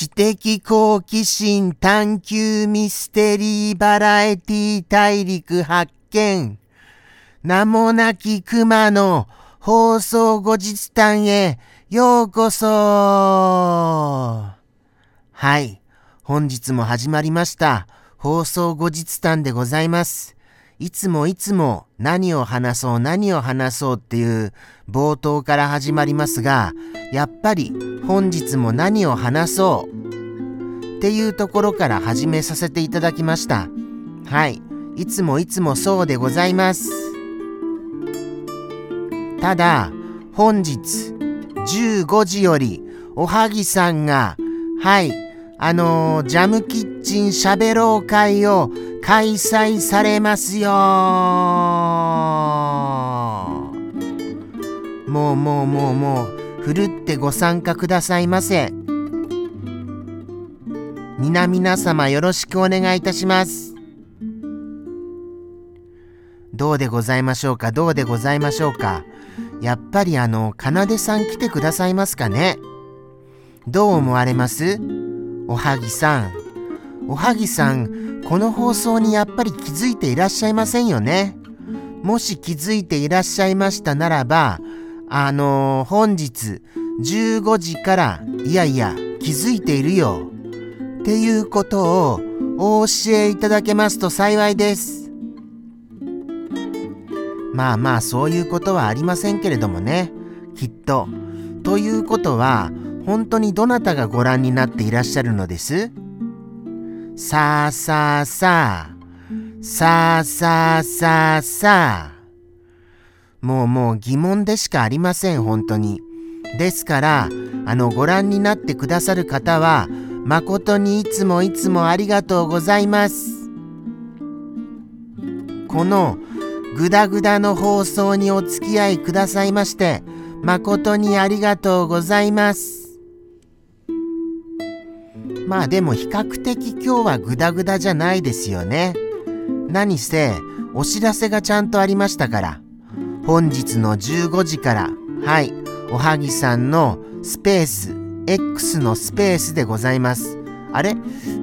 知的好奇心探求ミステリーバラエティ大陸発見。名もなき熊の放送後日談へようこそはい。本日も始まりました。放送後日談でございます。いつもいつも何を話そう何を話そうっていう冒頭から始まりますが、やっぱり本日も何を話そうっていうところから始めさせていただきました。はい。いつもいつもそうでございます。ただ、本日15時よりおはぎさんが、はい、あのー、ジャムキッチンしゃべろう会を開催されますよもうもうもうもう、ふるってご参加くださいませ。皆々様よろしくお願いいたします。どうでございましょうか？どうでございましょうか？やっぱりあの、かなでさん来てくださいますかね？どう思われます？おはぎさん。おはぎさん、この放送にやっぱり気づいていらっしゃいませんよねもし気づいていらっしゃいましたならば、あのー、本日15時から、いやいや、気づいているよ。っていうことをお教えいただけますと幸いです。まあまあそういうことはありませんけれどもねきっと。ということは本当にどなたがご覧になっていらっしゃるのです？さあさあさあさあさあさあさあもうもう疑問でしかありません本当に。ですからあのご覧になってくださる方は誠にいつもいつもありがとうございます。このぐだぐだの放送にお付き合いくださいまして、誠にありがとうございます。まあでも比較的今日はぐだぐだじゃないですよね。何せ、お知らせがちゃんとありましたから。本日の15時から、はい、おはぎさんのスペース、X のスペースでございます。あれ？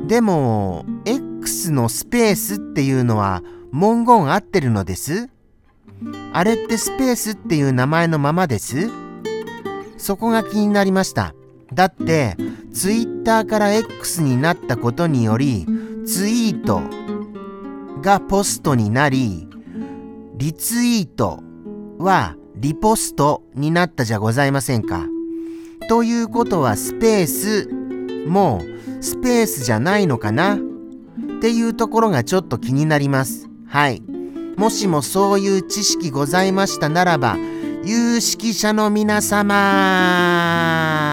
でも、X のスペースっていうのは、文言合ってるのです？あれってスペースっていう名前のままです？そこが気になりました。だって、ツイッターから X になったことにより、ツイートがポストになり、リツイートはリポストになったじゃございませんか。ということはスペースもスペースじゃないのかなっていうところがちょっと気になります。はい。もしもそういう知識ございましたならば、有識者の皆様、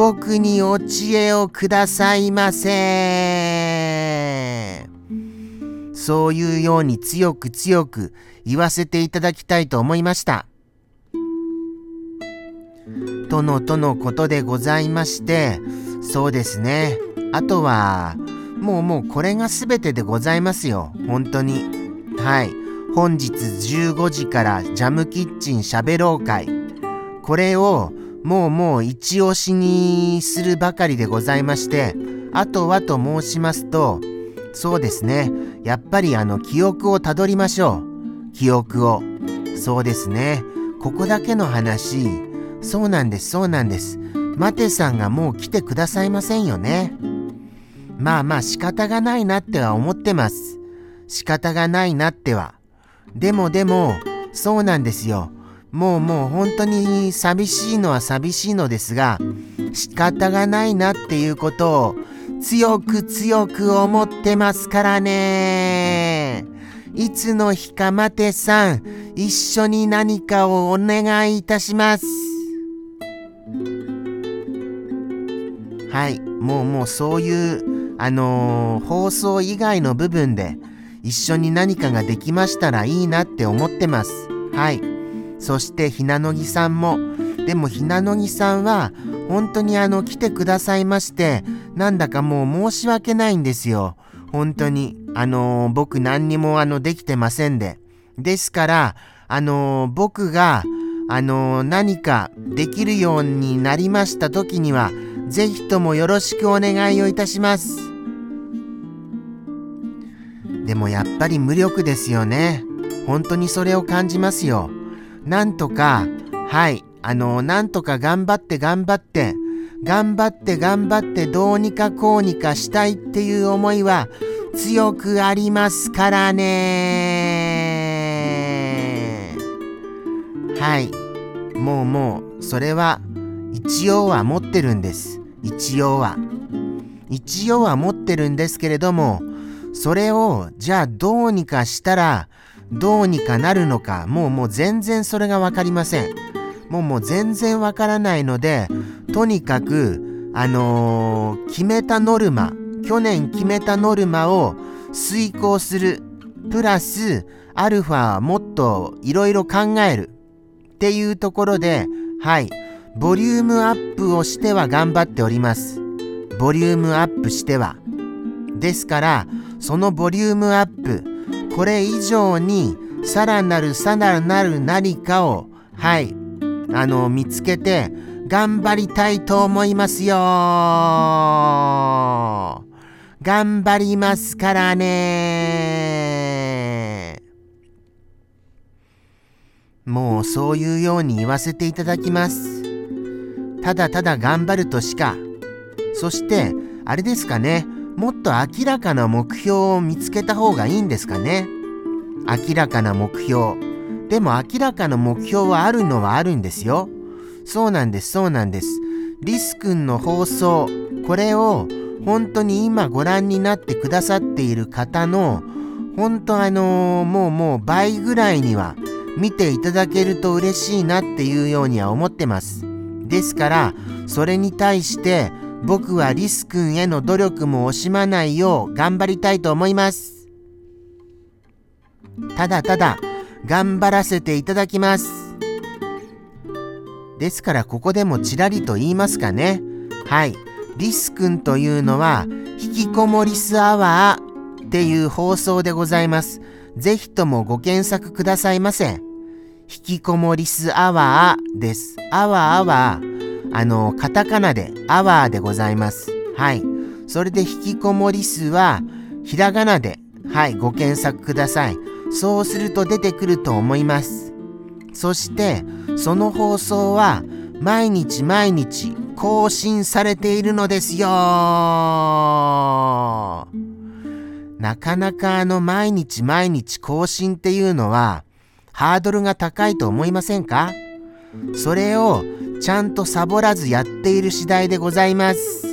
僕にお知恵をくださいませ。そういうように強く強く言わせていただきたいと思いました。とのとのことでございまして、そうですね。あとは、もうもうこれが全てでございますよ。本当に。はい。本日15時からジャムキッチンしゃべろう会。これをもうもう一押しにするばかりでございまして、あとはと申しますと、そうですね。やっぱりあの記憶をたどりましょう。記憶を。そうですね。ここだけの話。そうなんです、そうなんです。マテさんがもう来てくださいませんよね。まあまあ仕方がないなっては思ってます。仕方がないなっては。でもでも、そうなんですよ。もうもう本当に寂しいのは寂しいのですが、仕方がないなっていうことを強く強く思ってますからね。いつの日か待てさん、一緒に何かをお願いいたします。はい、もうもうそういうあのー、放送以外の部分で一緒に何かができましたらいいなって思ってます。はい。そしてひなのぎさんも。でもひなのぎさんは本当にあの来てくださいましてなんだかもう申し訳ないんですよ。本当に。あの、僕何にもあのできてませんで。ですから、あの、僕があの何かできるようになりました時にはぜひともよろしくお願いをいたします。でもやっぱり無力ですよね。本当にそれを感じますよ。なんとか、はい、あの、なんとか頑張って頑張って、頑張って頑張ってどうにかこうにかしたいっていう思いは強くありますからね。はい。もうもう、それは一応は持ってるんです。一応は。一応は持ってるんですけれども、それをじゃあどうにかしたらどうにかなるのかもうもう全然それが分かりません。もうもう全然分からないのでとにかくあのー、決めたノルマ去年決めたノルマを遂行するプラスアルファもっといろいろ考えるっていうところではいボリュームアップをしては頑張っております。ボリュームアップしては。ですから、そのボリュームアップ、これ以上にさらなるさらなる何かを、はい、あの、見つけて頑張りたいと思いますよ頑張りますからねもうそういうように言わせていただきます。ただただ頑張るとしか。そして、あれですかね。もっと明らかな目標を見つけた方がいいんですかね？明らかな目標。でも明らかな目標はあるのはあるんですよ。そうなんです、そうなんです。リス君の放送、これを本当に今ご覧になってくださっている方の、本当あのー、もうもう倍ぐらいには見ていただけると嬉しいなっていうようには思ってます。ですから、それに対して僕はリス君への努力も惜しまないよう頑張りたいと思います。ただただ頑張らせていただきます。ですからここでもちらりと言いますかね。はい。リス君というのは、引きこもりスアワーっていう放送でございます。ぜひともご検索くださいませ。引きこもりすアワーです。アワーは、あの、カタカナでアワーでございます。はい。それで引きこもりすは、ひらがなで、はい、ご検索ください。そうすると出てくると思います。そして、その放送は、毎日毎日更新されているのですよなかなかあの毎日毎日更新っていうのは、ハードルが高いと思いませんか？それをちゃんとサボらずやっている次第でございます。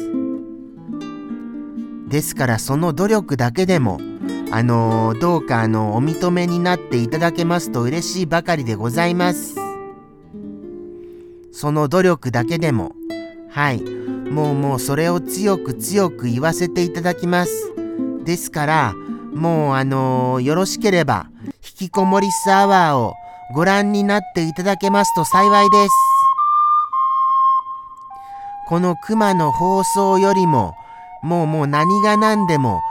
ですからその努力だけでも、あのー、どうかあのお認めになっていただけますと嬉しいばかりでございます。その努力だけでも、はい、もうもうそれを強く強く言わせていただきます。ですから、もうあのー、よろしければ、引きこもりスアワーをご覧になっていただけますと幸いです。この熊の放送よりも、もうもう何が何でも、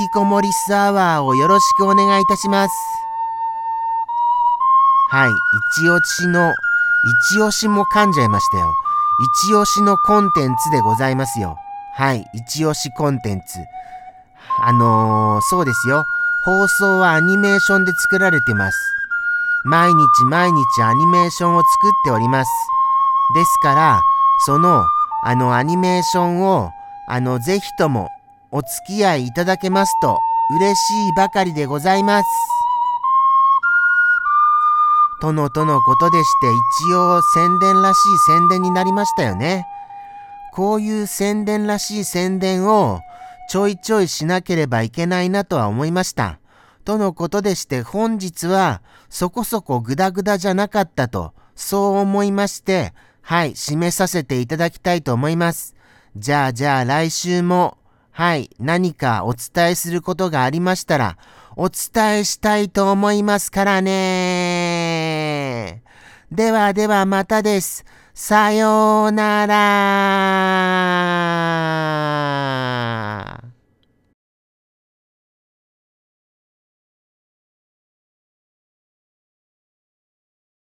引きこもりスアワーをよろしくお願いいたします。はい、一押しの、一押しも噛んじゃいましたよ。一押しのコンテンツでございますよ。はい、一押しコンテンツ。あのー、そうですよ。放送はアニメーションで作られてます。毎日毎日アニメーションを作っております。ですから、その、あのアニメーションを、あの、ぜひともお付き合いいただけますと嬉しいばかりでございます。とのとのことでして一応宣伝らしい宣伝になりましたよね。こういう宣伝らしい宣伝をちょいちょいしなければいけないなとは思いました。とのことでして本日はそこそこグダグダじゃなかったと、そう思いまして、はい、締めさせていただきたいと思います。じゃあじゃあ来週も、はい、何かお伝えすることがありましたら、お伝えしたいと思いますからね。ではではまたです。さようなら。